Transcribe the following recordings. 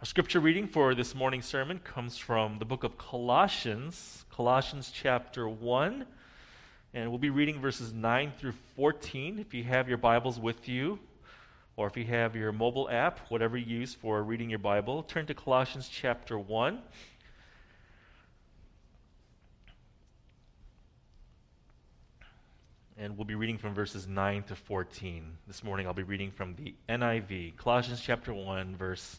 Our scripture reading for this morning's sermon comes from the book of Colossians, Colossians chapter 1. And we'll be reading verses 9 through 14. If you have your Bibles with you, or if you have your mobile app, whatever you use for reading your Bible, turn to Colossians chapter 1. And we'll be reading from verses 9 to 14. This morning I'll be reading from the NIV, Colossians chapter 1, verse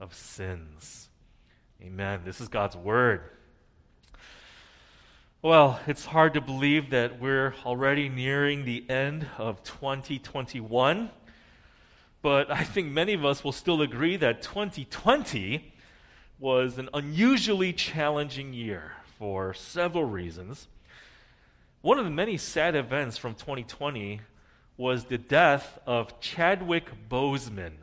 of sins. Amen. This is God's word. Well, it's hard to believe that we're already nearing the end of 2021, but I think many of us will still agree that 2020 was an unusually challenging year for several reasons. One of the many sad events from 2020 was the death of Chadwick Boseman.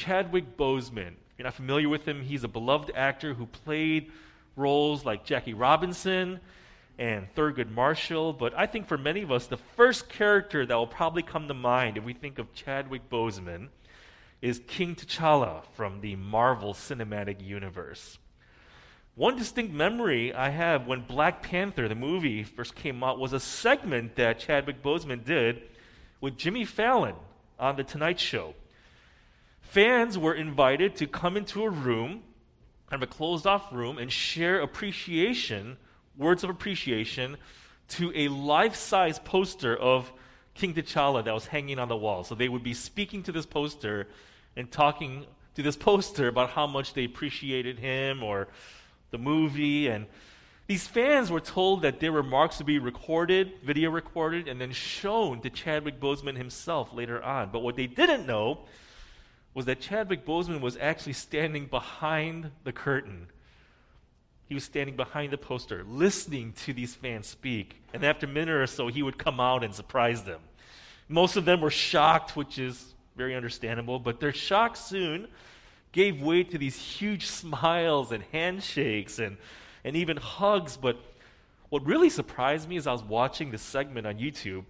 Chadwick Boseman. If you're not familiar with him, he's a beloved actor who played roles like Jackie Robinson and Thurgood Marshall. But I think for many of us, the first character that will probably come to mind if we think of Chadwick Boseman is King T'Challa from the Marvel Cinematic Universe. One distinct memory I have when Black Panther, the movie, first came out was a segment that Chadwick Boseman did with Jimmy Fallon on The Tonight Show fans were invited to come into a room, kind of a closed off room, and share appreciation, words of appreciation, to a life size poster of King T'Challa that was hanging on the wall. So they would be speaking to this poster and talking to this poster about how much they appreciated him or the movie. And these fans were told that their remarks would be recorded, video recorded, and then shown to Chadwick Boseman himself later on. But what they didn't know was that Chadwick Boseman was actually standing behind the curtain. He was standing behind the poster, listening to these fans speak. And after a minute or so, he would come out and surprise them. Most of them were shocked, which is very understandable, but their shock soon gave way to these huge smiles and handshakes and, and even hugs. But what really surprised me as I was watching this segment on YouTube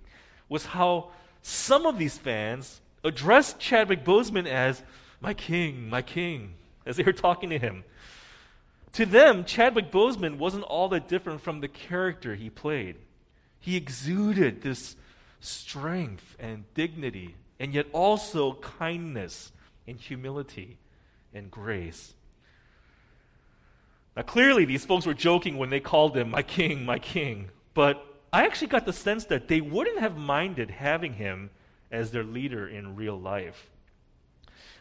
was how some of these fans addressed Chadwick Boseman as my king, my king, as they were talking to him. To them, Chadwick Boseman wasn't all that different from the character he played. He exuded this strength and dignity, and yet also kindness and humility and grace. Now, clearly, these folks were joking when they called him my king, my king, but I actually got the sense that they wouldn't have minded having him as their leader in real life.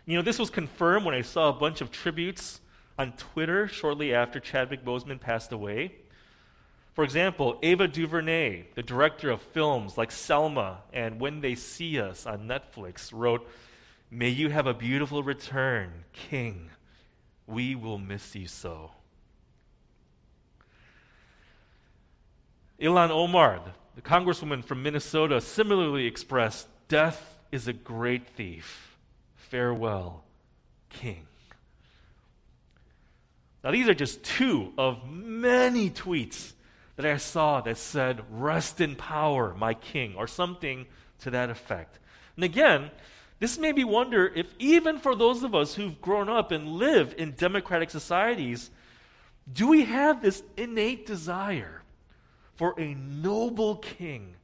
You know, this was confirmed when I saw a bunch of tributes on Twitter shortly after Chadwick Boseman passed away. For example, Ava DuVernay, the director of films like Selma and When They See Us on Netflix, wrote, May you have a beautiful return, King. We will miss you so. Ilhan Omar, the congresswoman from Minnesota, similarly expressed Death is a great thief. Farewell, King. Now, these are just two of many tweets that I saw that said, Rest in power, my King, or something to that effect. And again, this made me wonder if even for those of us who've grown up and live in democratic societies, do we have this innate desire for a noble king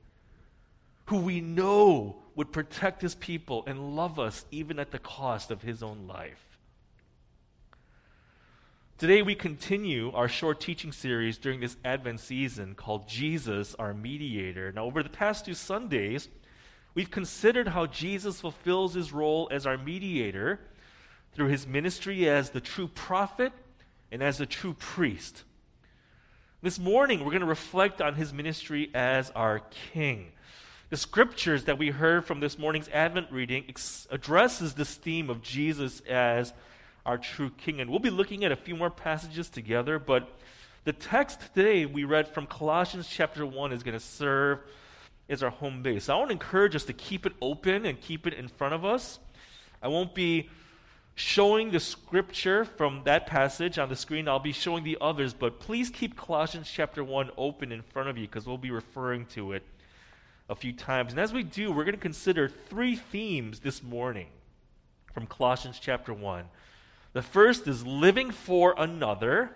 who we know would protect his people and love us even at the cost of his own life. Today, we continue our short teaching series during this Advent season called Jesus, our Mediator. Now, over the past two Sundays, we've considered how Jesus fulfills his role as our mediator through his ministry as the true prophet and as the true priest. This morning, we're going to reflect on his ministry as our king. The scriptures that we heard from this morning's Advent reading ex- addresses this theme of Jesus as our true King. And we'll be looking at a few more passages together, but the text today we read from Colossians chapter 1 is going to serve as our home base. I want to encourage us to keep it open and keep it in front of us. I won't be showing the scripture from that passage on the screen. I'll be showing the others, but please keep Colossians chapter 1 open in front of you because we'll be referring to it a few times. And as we do, we're going to consider three themes this morning from Colossians chapter 1. The first is living for another.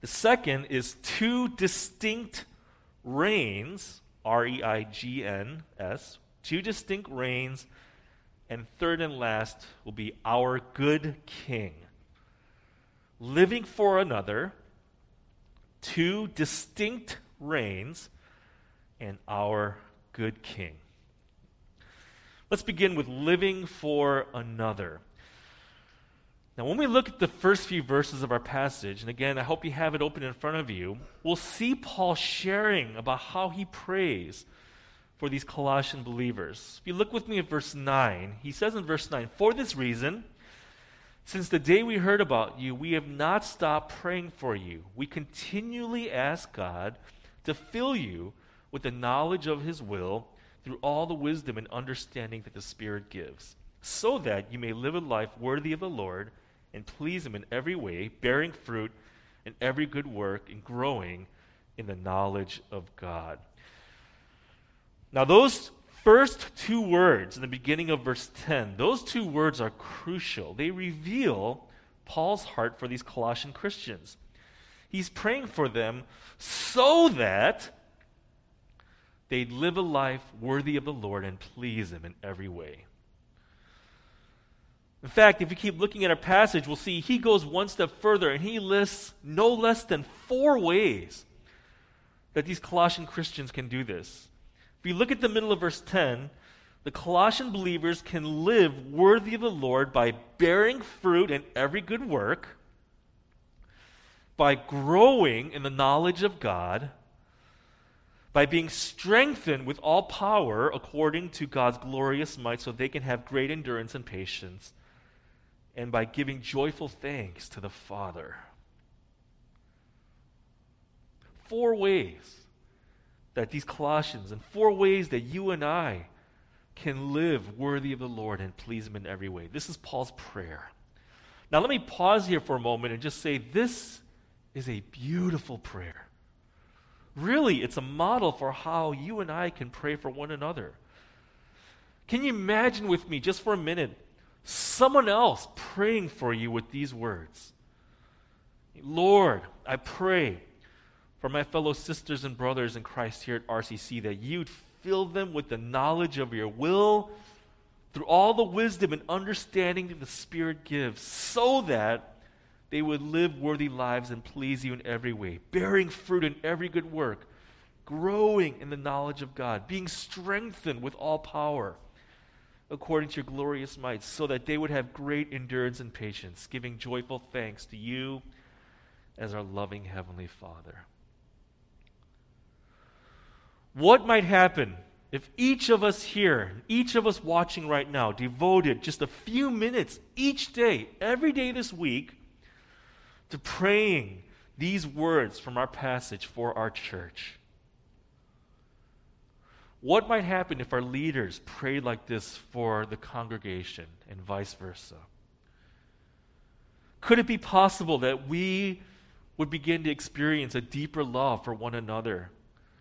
The second is two distinct reigns, R E I G N S, two distinct reigns. And third and last will be our good king. Living for another, two distinct reigns, and our good king. Let's begin with living for another. Now, when we look at the first few verses of our passage, and again, I hope you have it open in front of you, we'll see Paul sharing about how he prays for these Colossian believers. If you look with me at verse 9, he says in verse 9, For this reason, since the day we heard about you, we have not stopped praying for you. We continually ask God to fill you with the knowledge of his will through all the wisdom and understanding that the Spirit gives, so that you may live a life worthy of the Lord and please Him in every way, bearing fruit in every good work and growing in the knowledge of God. Now, those first two words in the beginning of verse 10, those two words are crucial. They reveal Paul's heart for these Colossian Christians. He's praying for them so that they'd live a life worthy of the Lord and please Him in every way. In fact, if you keep looking at our passage, we'll see he goes one step further and he lists no less than four ways that these Colossian Christians can do this. If you look at the middle of verse 10, the Colossian believers can live worthy of the Lord by bearing fruit in every good work, by growing in the knowledge of God, by being strengthened with all power according to God's glorious might, so they can have great endurance and patience and by giving joyful thanks to the Father. Four ways that these Colossians, and four ways that you and I can live worthy of the Lord and please Him in every way. This is Paul's prayer. Now, let me pause here for a moment and just say this is a beautiful prayer. Really, it's a model for how you and I can pray for one another. Can you imagine with me, just for a minute, someone else praying for you with these words Lord, I pray for my fellow sisters and brothers in Christ here at RCC that you'd fill them with the knowledge of your will through all the wisdom and understanding that the Spirit gives, so that they would live worthy lives and please you in every way, bearing fruit in every good work, growing in the knowledge of God, being strengthened with all power according to your glorious might, so that they would have great endurance and patience, giving joyful thanks to you as our loving Heavenly Father. What might happen if each of us here, each of us watching right now, devoted just a few minutes each day, every day this week, to praying these words from our passage for our church? What might happen if our leaders prayed like this for the congregation and vice versa? Could it be possible that we would begin to experience a deeper love for one another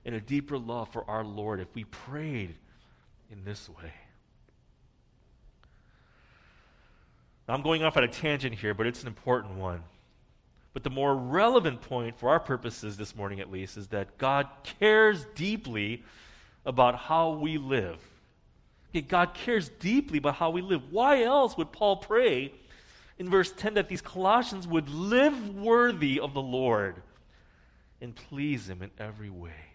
and a deeper love for our Lord if we prayed in this way? Now, I'm going off on a tangent here, but it's an important one. But the more relevant point for our purposes this morning, at least, is that God cares deeply about how we live. Okay, God cares deeply about how we live. Why else would Paul pray in verse 10 that these Colossians would live worthy of the Lord and please Him in every way.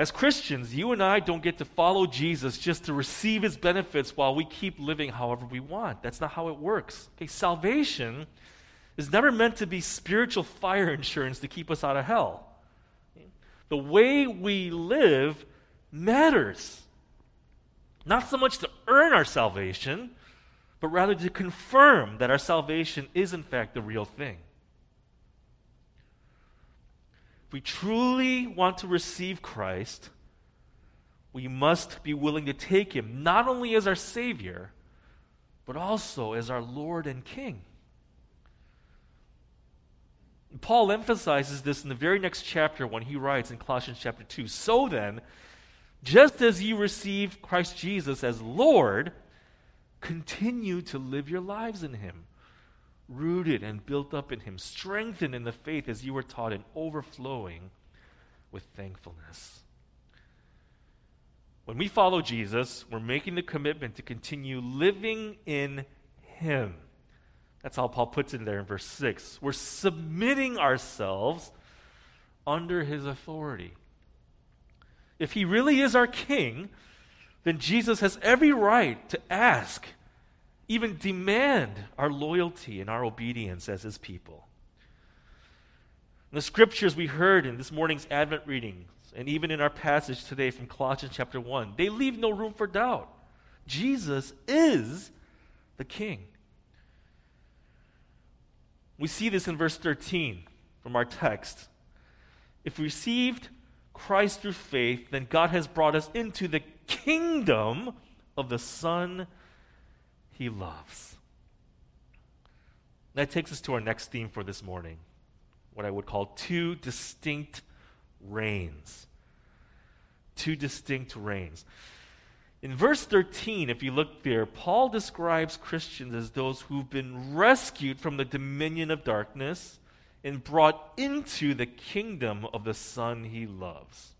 As Christians, you and I don't get to follow Jesus just to receive his benefits while we keep living however we want. That's not how it works. Okay, salvation is never meant to be spiritual fire insurance to keep us out of hell. The way we live matters. Not so much to earn our salvation, but rather to confirm that our salvation is in fact the real thing. If we truly want to receive Christ, we must be willing to take him not only as our Savior, but also as our Lord and King. Paul emphasizes this in the very next chapter when he writes in Colossians chapter 2 So then, just as you received Christ Jesus as Lord, continue to live your lives in him rooted and built up in Him, strengthened in the faith as you were taught, and overflowing with thankfulness. When we follow Jesus, we're making the commitment to continue living in Him. That's how Paul puts it there in verse 6. We're submitting ourselves under His authority. If He really is our King, then Jesus has every right to ask even demand our loyalty and our obedience as his people. The scriptures we heard in this morning's Advent readings, and even in our passage today from Colossians chapter 1, they leave no room for doubt. Jesus is the King. We see this in verse 13 from our text. If we received Christ through faith, then God has brought us into the kingdom of the Son he loves. That takes us to our next theme for this morning what I would call two distinct reigns. Two distinct reigns. In verse 13, if you look there, Paul describes Christians as those who've been rescued from the dominion of darkness and brought into the kingdom of the Son he loves.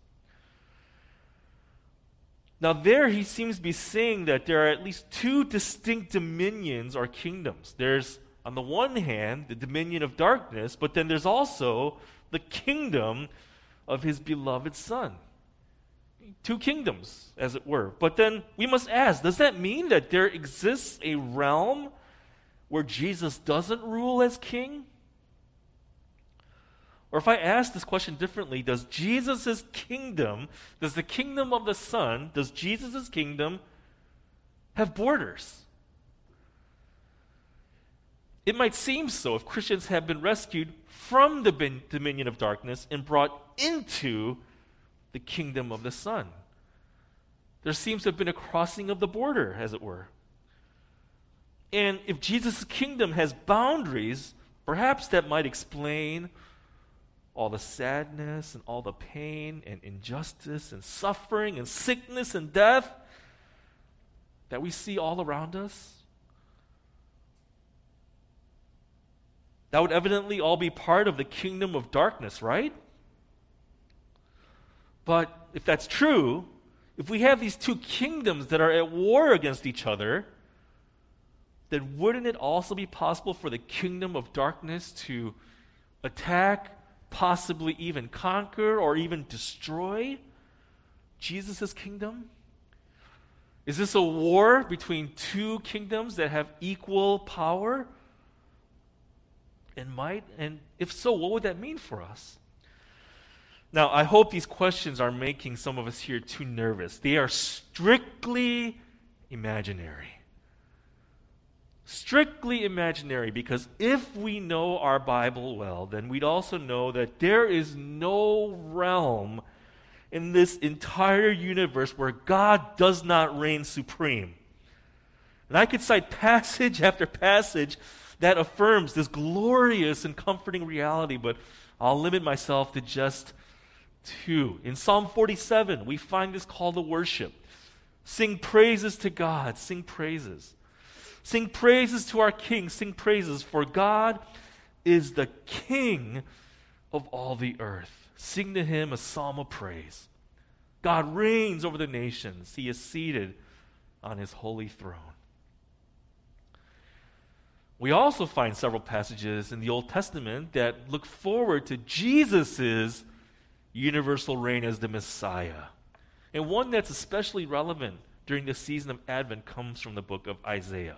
Now, there he seems to be saying that there are at least two distinct dominions or kingdoms. There's, on the one hand, the dominion of darkness, but then there's also the kingdom of his beloved Son. Two kingdoms, as it were. But then we must ask does that mean that there exists a realm where Jesus doesn't rule as king? Or if I ask this question differently, does Jesus' kingdom, does the kingdom of the Son, does Jesus' kingdom have borders? It might seem so if Christians have been rescued from the dominion of darkness and brought into the kingdom of the Son. There seems to have been a crossing of the border, as it were. And if Jesus' kingdom has boundaries, perhaps that might explain all the sadness and all the pain and injustice and suffering and sickness and death that we see all around us? That would evidently all be part of the kingdom of darkness, right? But if that's true, if we have these two kingdoms that are at war against each other, then wouldn't it also be possible for the kingdom of darkness to attack possibly even conquer or even destroy Jesus' kingdom? Is this a war between two kingdoms that have equal power and might? And if so, what would that mean for us? Now, I hope these questions are making some of us here too nervous. They are strictly imaginary strictly imaginary because if we know our Bible well, then we'd also know that there is no realm in this entire universe where God does not reign supreme. And I could cite passage after passage that affirms this glorious and comforting reality, but I'll limit myself to just two. In Psalm 47, we find this call to worship. Sing praises to God, sing praises. Sing praises to our King. Sing praises, for God is the King of all the earth. Sing to him a psalm of praise. God reigns over the nations, he is seated on his holy throne. We also find several passages in the Old Testament that look forward to Jesus' universal reign as the Messiah. And one that's especially relevant during the season of Advent comes from the book of Isaiah.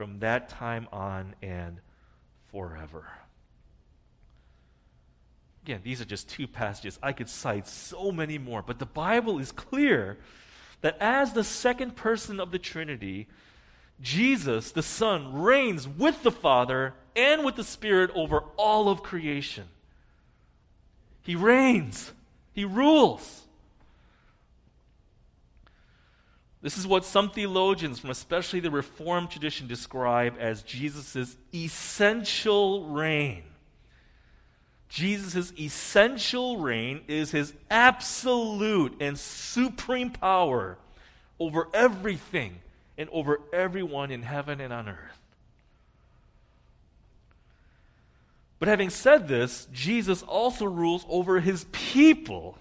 from that time on and forever. Again, these are just two passages. I could cite so many more, but the Bible is clear that as the second person of the Trinity, Jesus, the Son, reigns with the Father and with the Spirit over all of creation. He reigns, He rules. This is what some theologians, from especially the Reformed tradition, describe as Jesus' essential reign. Jesus' essential reign is his absolute and supreme power over everything and over everyone in heaven and on earth. But having said this, Jesus also rules over his people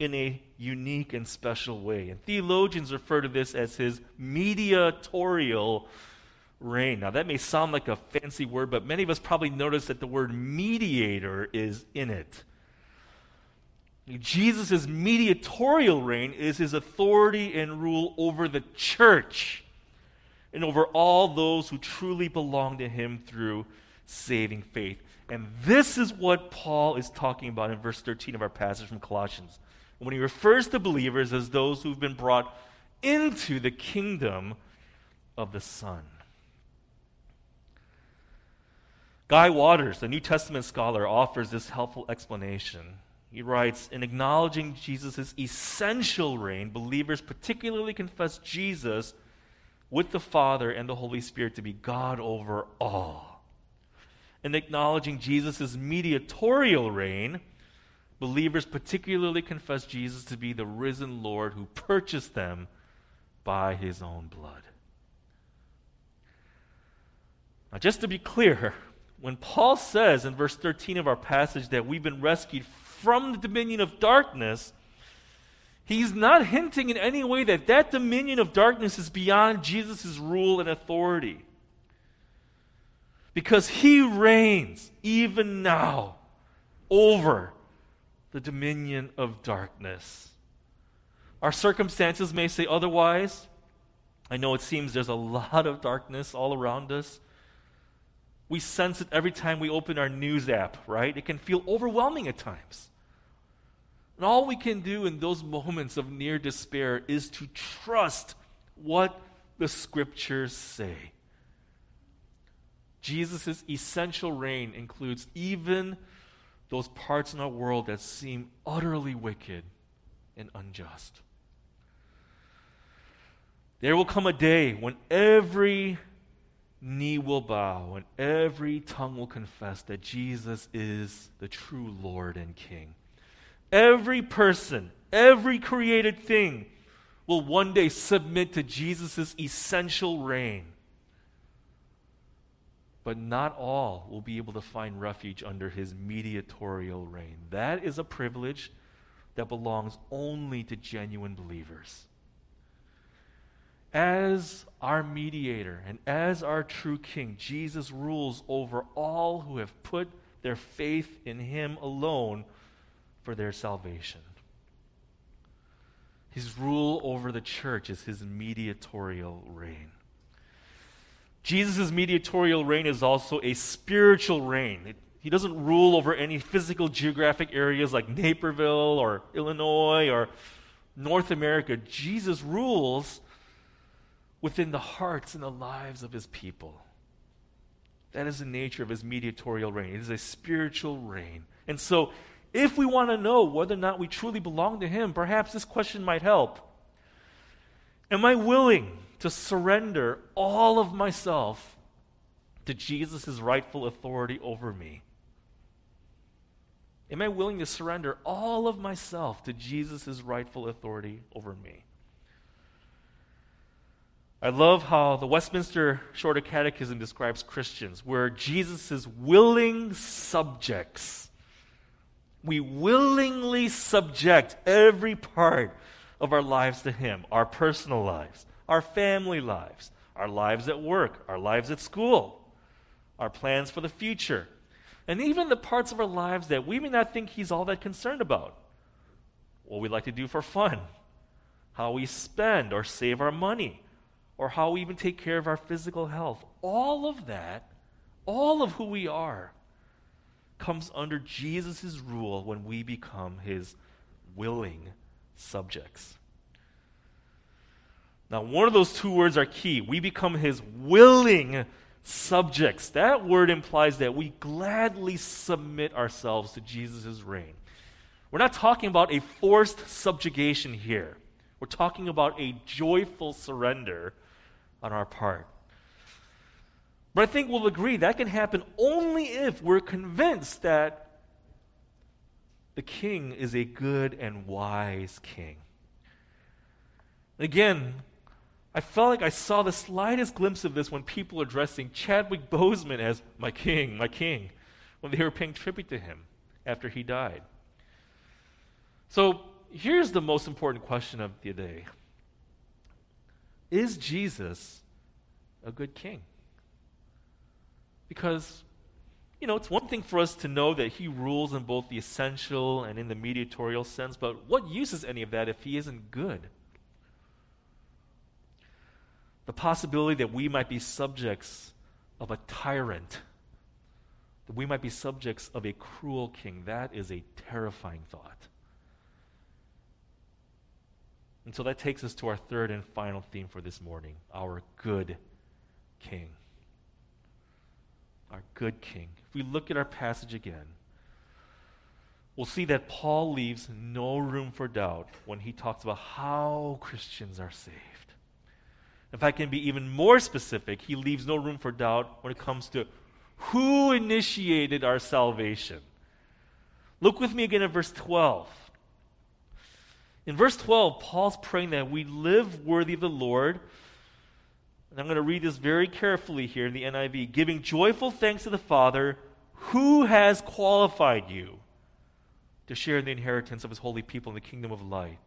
in a unique and special way. And theologians refer to this as his mediatorial reign. Now, that may sound like a fancy word, but many of us probably notice that the word mediator is in it. Jesus' mediatorial reign is his authority and rule over the church and over all those who truly belong to him through saving faith. And this is what Paul is talking about in verse 13 of our passage from Colossians. When he refers to believers as those who've been brought into the kingdom of the Son. Guy Waters, a New Testament scholar, offers this helpful explanation. He writes In acknowledging Jesus' essential reign, believers particularly confess Jesus with the Father and the Holy Spirit to be God over all in acknowledging Jesus' mediatorial reign, believers particularly confess Jesus to be the risen Lord who purchased them by his own blood. Now, just to be clear, when Paul says in verse 13 of our passage that we've been rescued from the dominion of darkness, he's not hinting in any way that that dominion of darkness is beyond Jesus' rule and authority because he reigns even now over the dominion of darkness. Our circumstances may say otherwise. I know it seems there's a lot of darkness all around us. We sense it every time we open our news app, right? It can feel overwhelming at times. And all we can do in those moments of near despair is to trust what the scriptures say. Jesus' essential reign includes even those parts in our world that seem utterly wicked and unjust. There will come a day when every knee will bow and every tongue will confess that Jesus is the true Lord and King. Every person, every created thing will one day submit to Jesus' essential reign but not all will be able to find refuge under his mediatorial reign. That is a privilege that belongs only to genuine believers. As our mediator and as our true king, Jesus rules over all who have put their faith in him alone for their salvation. His rule over the church is his mediatorial reign. Jesus' mediatorial reign is also a spiritual reign. It, he doesn't rule over any physical geographic areas like Naperville or Illinois or North America. Jesus rules within the hearts and the lives of his people. That is the nature of his mediatorial reign. It is a spiritual reign. And so, if we want to know whether or not we truly belong to him, perhaps this question might help. Am I willing to surrender all of myself to Jesus' rightful authority over me? Am I willing to surrender all of myself to Jesus' rightful authority over me? I love how the Westminster Shorter Catechism describes Christians, where Jesus willing subjects. We willingly subject every part of our lives to Him our personal lives, our family lives, our lives at work, our lives at school, our plans for the future, and even the parts of our lives that we may not think He's all that concerned about. What we like to do for fun, how we spend or save our money, or how we even take care of our physical health. All of that, all of who we are, comes under Jesus' rule when we become His willing subjects. Now, one of those two words are key. We become His willing subjects. That word implies that we gladly submit ourselves to Jesus' reign. We're not talking about a forced subjugation here. We're talking about a joyful surrender on our part. But I think we'll agree that can happen only if we're convinced that the king is a good and wise king. Again, I felt like I saw the slightest glimpse of this when people addressing Chadwick Boseman as my king, my king, when they were paying tribute to him after he died. So here's the most important question of the day Is Jesus a good king? Because, you know, it's one thing for us to know that he rules in both the essential and in the mediatorial sense, but what use is any of that if he isn't good? The possibility that we might be subjects of a tyrant, that we might be subjects of a cruel king, that is a terrifying thought. And so that takes us to our third and final theme for this morning our good king. Our good king. If we look at our passage again, we'll see that Paul leaves no room for doubt when he talks about how Christians are saved. If I can be even more specific, he leaves no room for doubt when it comes to who initiated our salvation. Look with me again at verse 12. In verse 12, Paul's praying that we live worthy of the Lord. And I'm going to read this very carefully here in the NIV giving joyful thanks to the Father who has qualified you to share in the inheritance of his holy people in the kingdom of light.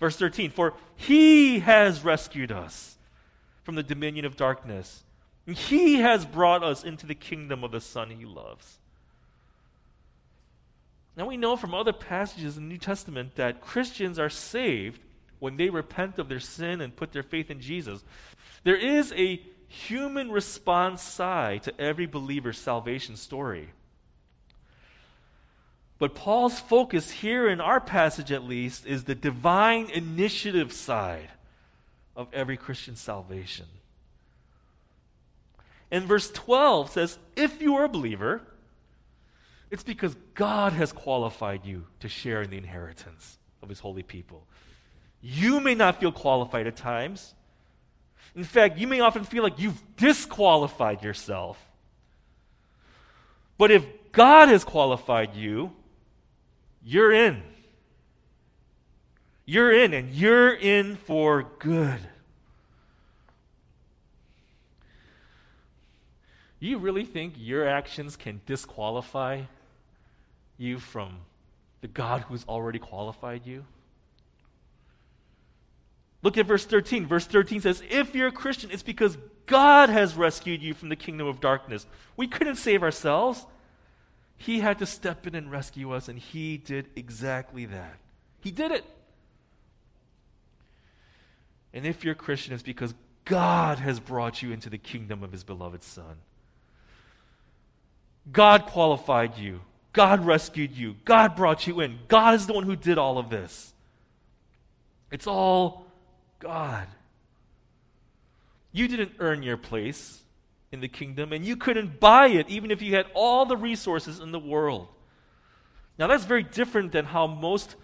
Verse 13 For he has rescued us from the dominion of darkness, and he has brought us into the kingdom of the Son he loves. Now we know from other passages in the New Testament that Christians are saved when they repent of their sin and put their faith in Jesus. There is a human response side to every believer's salvation story. But Paul's focus here in our passage, at least, is the divine initiative side of every Christian salvation. And verse 12 says, If you are a believer, it's because God has qualified you to share in the inheritance of his holy people. You may not feel qualified at times. In fact, you may often feel like you've disqualified yourself. But if God has qualified you, you're in. You're in, and you're in for good. You really think your actions can disqualify you from the God who's already qualified you? Look at verse 13. Verse 13 says, If you're a Christian, it's because God has rescued you from the kingdom of darkness. We couldn't save ourselves. He had to step in and rescue us, and He did exactly that. He did it. And if you're a Christian, it's because God has brought you into the kingdom of His beloved Son. God qualified you. God rescued you. God brought you in. God is the one who did all of this. It's all God. You didn't earn your place in the kingdom, and you couldn't buy it even if you had all the resources in the world. Now, that's very different than how most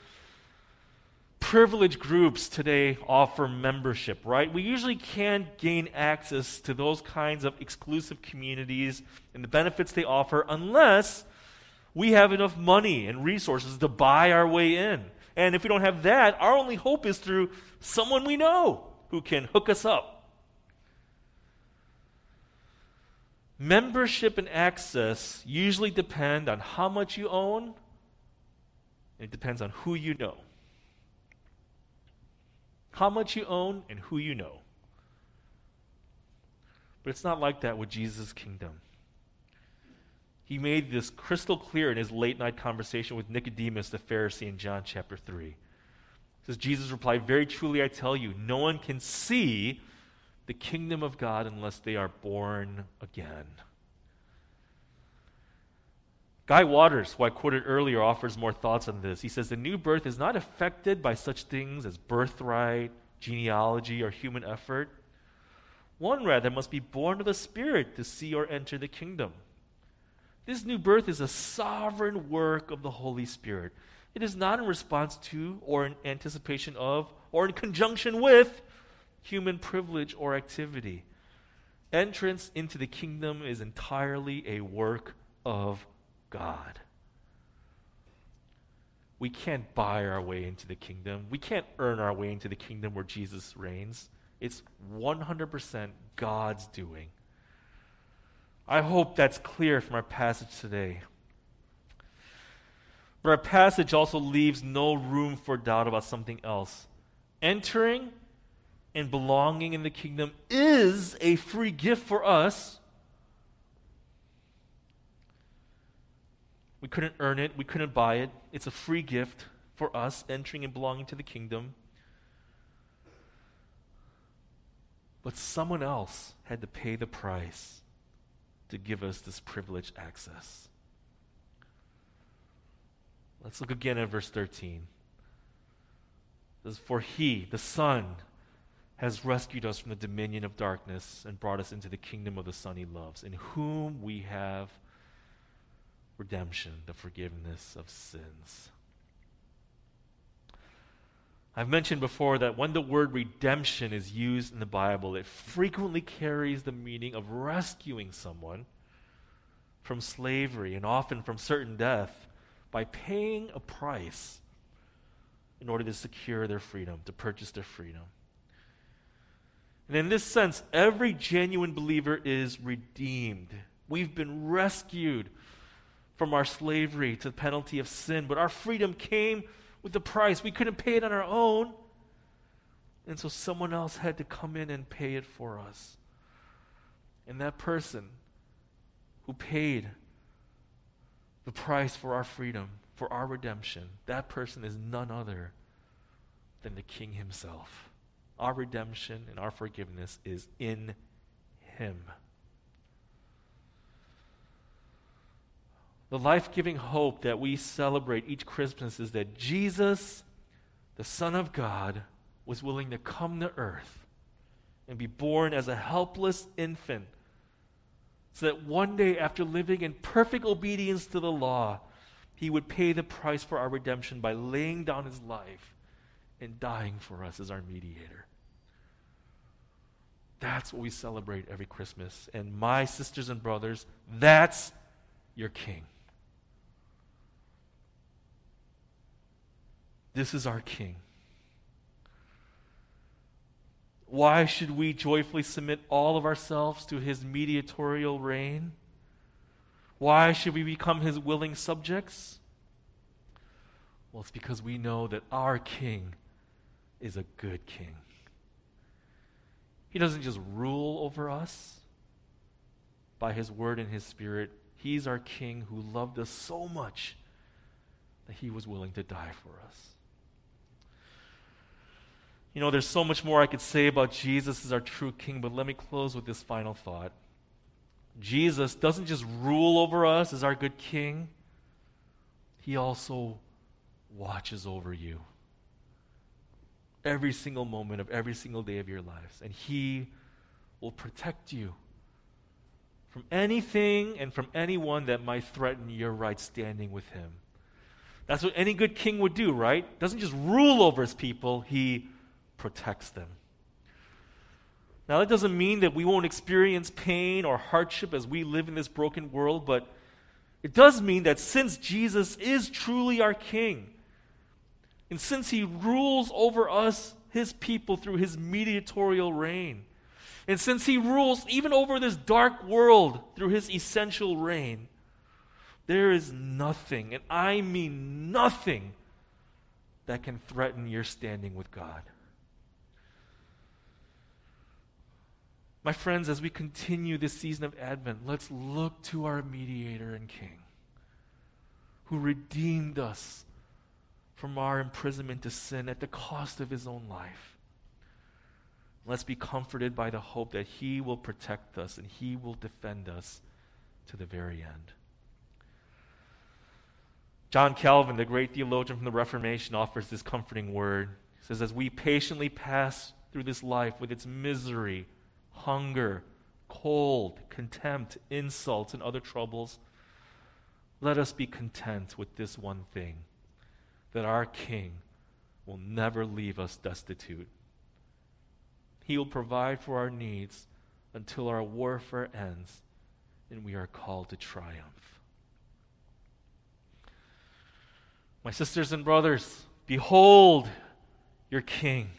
privileged groups today offer membership, right? We usually can't gain access to those kinds of exclusive communities and the benefits they offer unless we have enough money and resources to buy our way in. And if we don't have that, our only hope is through someone we know who can hook us up. Membership and access usually depend on how much you own, and it depends on who you know. How much you own and who you know. But it's not like that with Jesus' kingdom. He made this crystal clear in his late night conversation with Nicodemus the Pharisee in John chapter 3. says Jesus replied, Very truly I tell you, no one can see the kingdom of God unless they are born again. Guy Waters, who I quoted earlier, offers more thoughts on this. He says the new birth is not affected by such things as birthright, genealogy, or human effort. One rather must be born of the Spirit to see or enter the kingdom. This new birth is a sovereign work of the Holy Spirit. It is not in response to, or in anticipation of, or in conjunction with human privilege or activity. Entrance into the kingdom is entirely a work of God. We can't buy our way into the kingdom. We can't earn our way into the kingdom where Jesus reigns. It's 100% God's doing. I hope that's clear from our passage today. But our passage also leaves no room for doubt about something else. Entering and belonging in the kingdom is a free gift for us. We couldn't earn it, we couldn't buy it. It's a free gift for us entering and belonging to the kingdom. But someone else had to pay the price to give us this privileged access. Let's look again at verse 13. It says, For he, the Son, has rescued us from the dominion of darkness and brought us into the kingdom of the Son he loves, in whom we have redemption, the forgiveness of sins. I've mentioned before that when the word redemption is used in the Bible, it frequently carries the meaning of rescuing someone from slavery and often from certain death by paying a price in order to secure their freedom, to purchase their freedom. And in this sense, every genuine believer is redeemed. We've been rescued from our slavery to the penalty of sin, but our freedom came with the price. We couldn't pay it on our own. And so someone else had to come in and pay it for us. And that person who paid the price for our freedom, for our redemption, that person is none other than the King himself. Our redemption and our forgiveness is in him. The life giving hope that we celebrate each Christmas is that Jesus, the Son of God, was willing to come to earth and be born as a helpless infant so that one day, after living in perfect obedience to the law, he would pay the price for our redemption by laying down his life and dying for us as our mediator. That's what we celebrate every Christmas. And my sisters and brothers, that's your king. This is our King. Why should we joyfully submit all of ourselves to his mediatorial reign? Why should we become his willing subjects? Well, it's because we know that our King is a good King. He doesn't just rule over us by his word and his spirit. He's our King who loved us so much that he was willing to die for us. You know, there's so much more I could say about Jesus as our true king, but let me close with this final thought. Jesus doesn't just rule over us as our good king, he also watches over you every single moment of every single day of your lives. And he will protect you from anything and from anyone that might threaten your right standing with him. That's what any good king would do, right? Doesn't just rule over his people, he protects them. Now, that doesn't mean that we won't experience pain or hardship as we live in this broken world, but it does mean that since Jesus is truly our king, and since he rules over us, his people, through his mediatorial reign, and since he rules even over this dark world through his essential reign, there is nothing, and I mean nothing, that can threaten your standing with God. My friends, as we continue this season of Advent, let's look to our mediator and King who redeemed us from our imprisonment to sin at the cost of his own life. Let's be comforted by the hope that he will protect us and he will defend us to the very end. John Calvin, the great theologian from the Reformation, offers this comforting word. He says, As we patiently pass through this life with its misery, hunger, cold, contempt, insults, and other troubles, let us be content with this one thing that our King will never leave us destitute. He will provide for our needs until our warfare ends and we are called to triumph. My sisters and brothers, behold your King.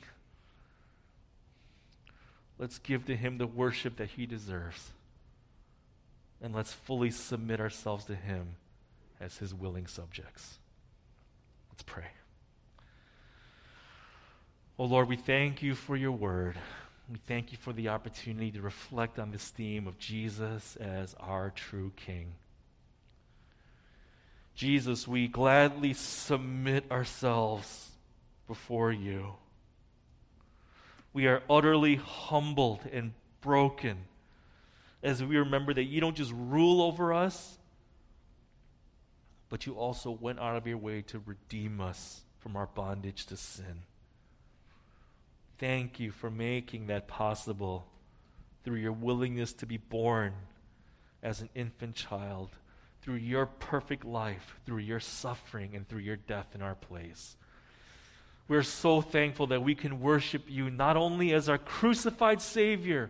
Let's give to him the worship that he deserves. And let's fully submit ourselves to him as his willing subjects. Let's pray. Oh Lord, we thank you for your word. We thank you for the opportunity to reflect on this theme of Jesus as our true King. Jesus, we gladly submit ourselves before you we are utterly humbled and broken as we remember that you don't just rule over us, but you also went out of your way to redeem us from our bondage to sin. Thank you for making that possible through your willingness to be born as an infant child, through your perfect life, through your suffering, and through your death in our place. We're so thankful that we can worship you not only as our crucified Savior,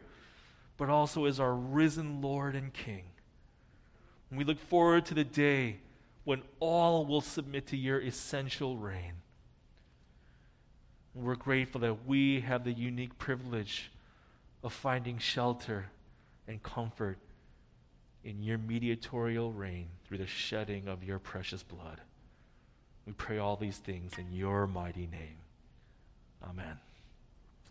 but also as our risen Lord and King. And we look forward to the day when all will submit to your essential reign. And we're grateful that we have the unique privilege of finding shelter and comfort in your mediatorial reign through the shedding of your precious blood. We pray all these things in your mighty name. Amen.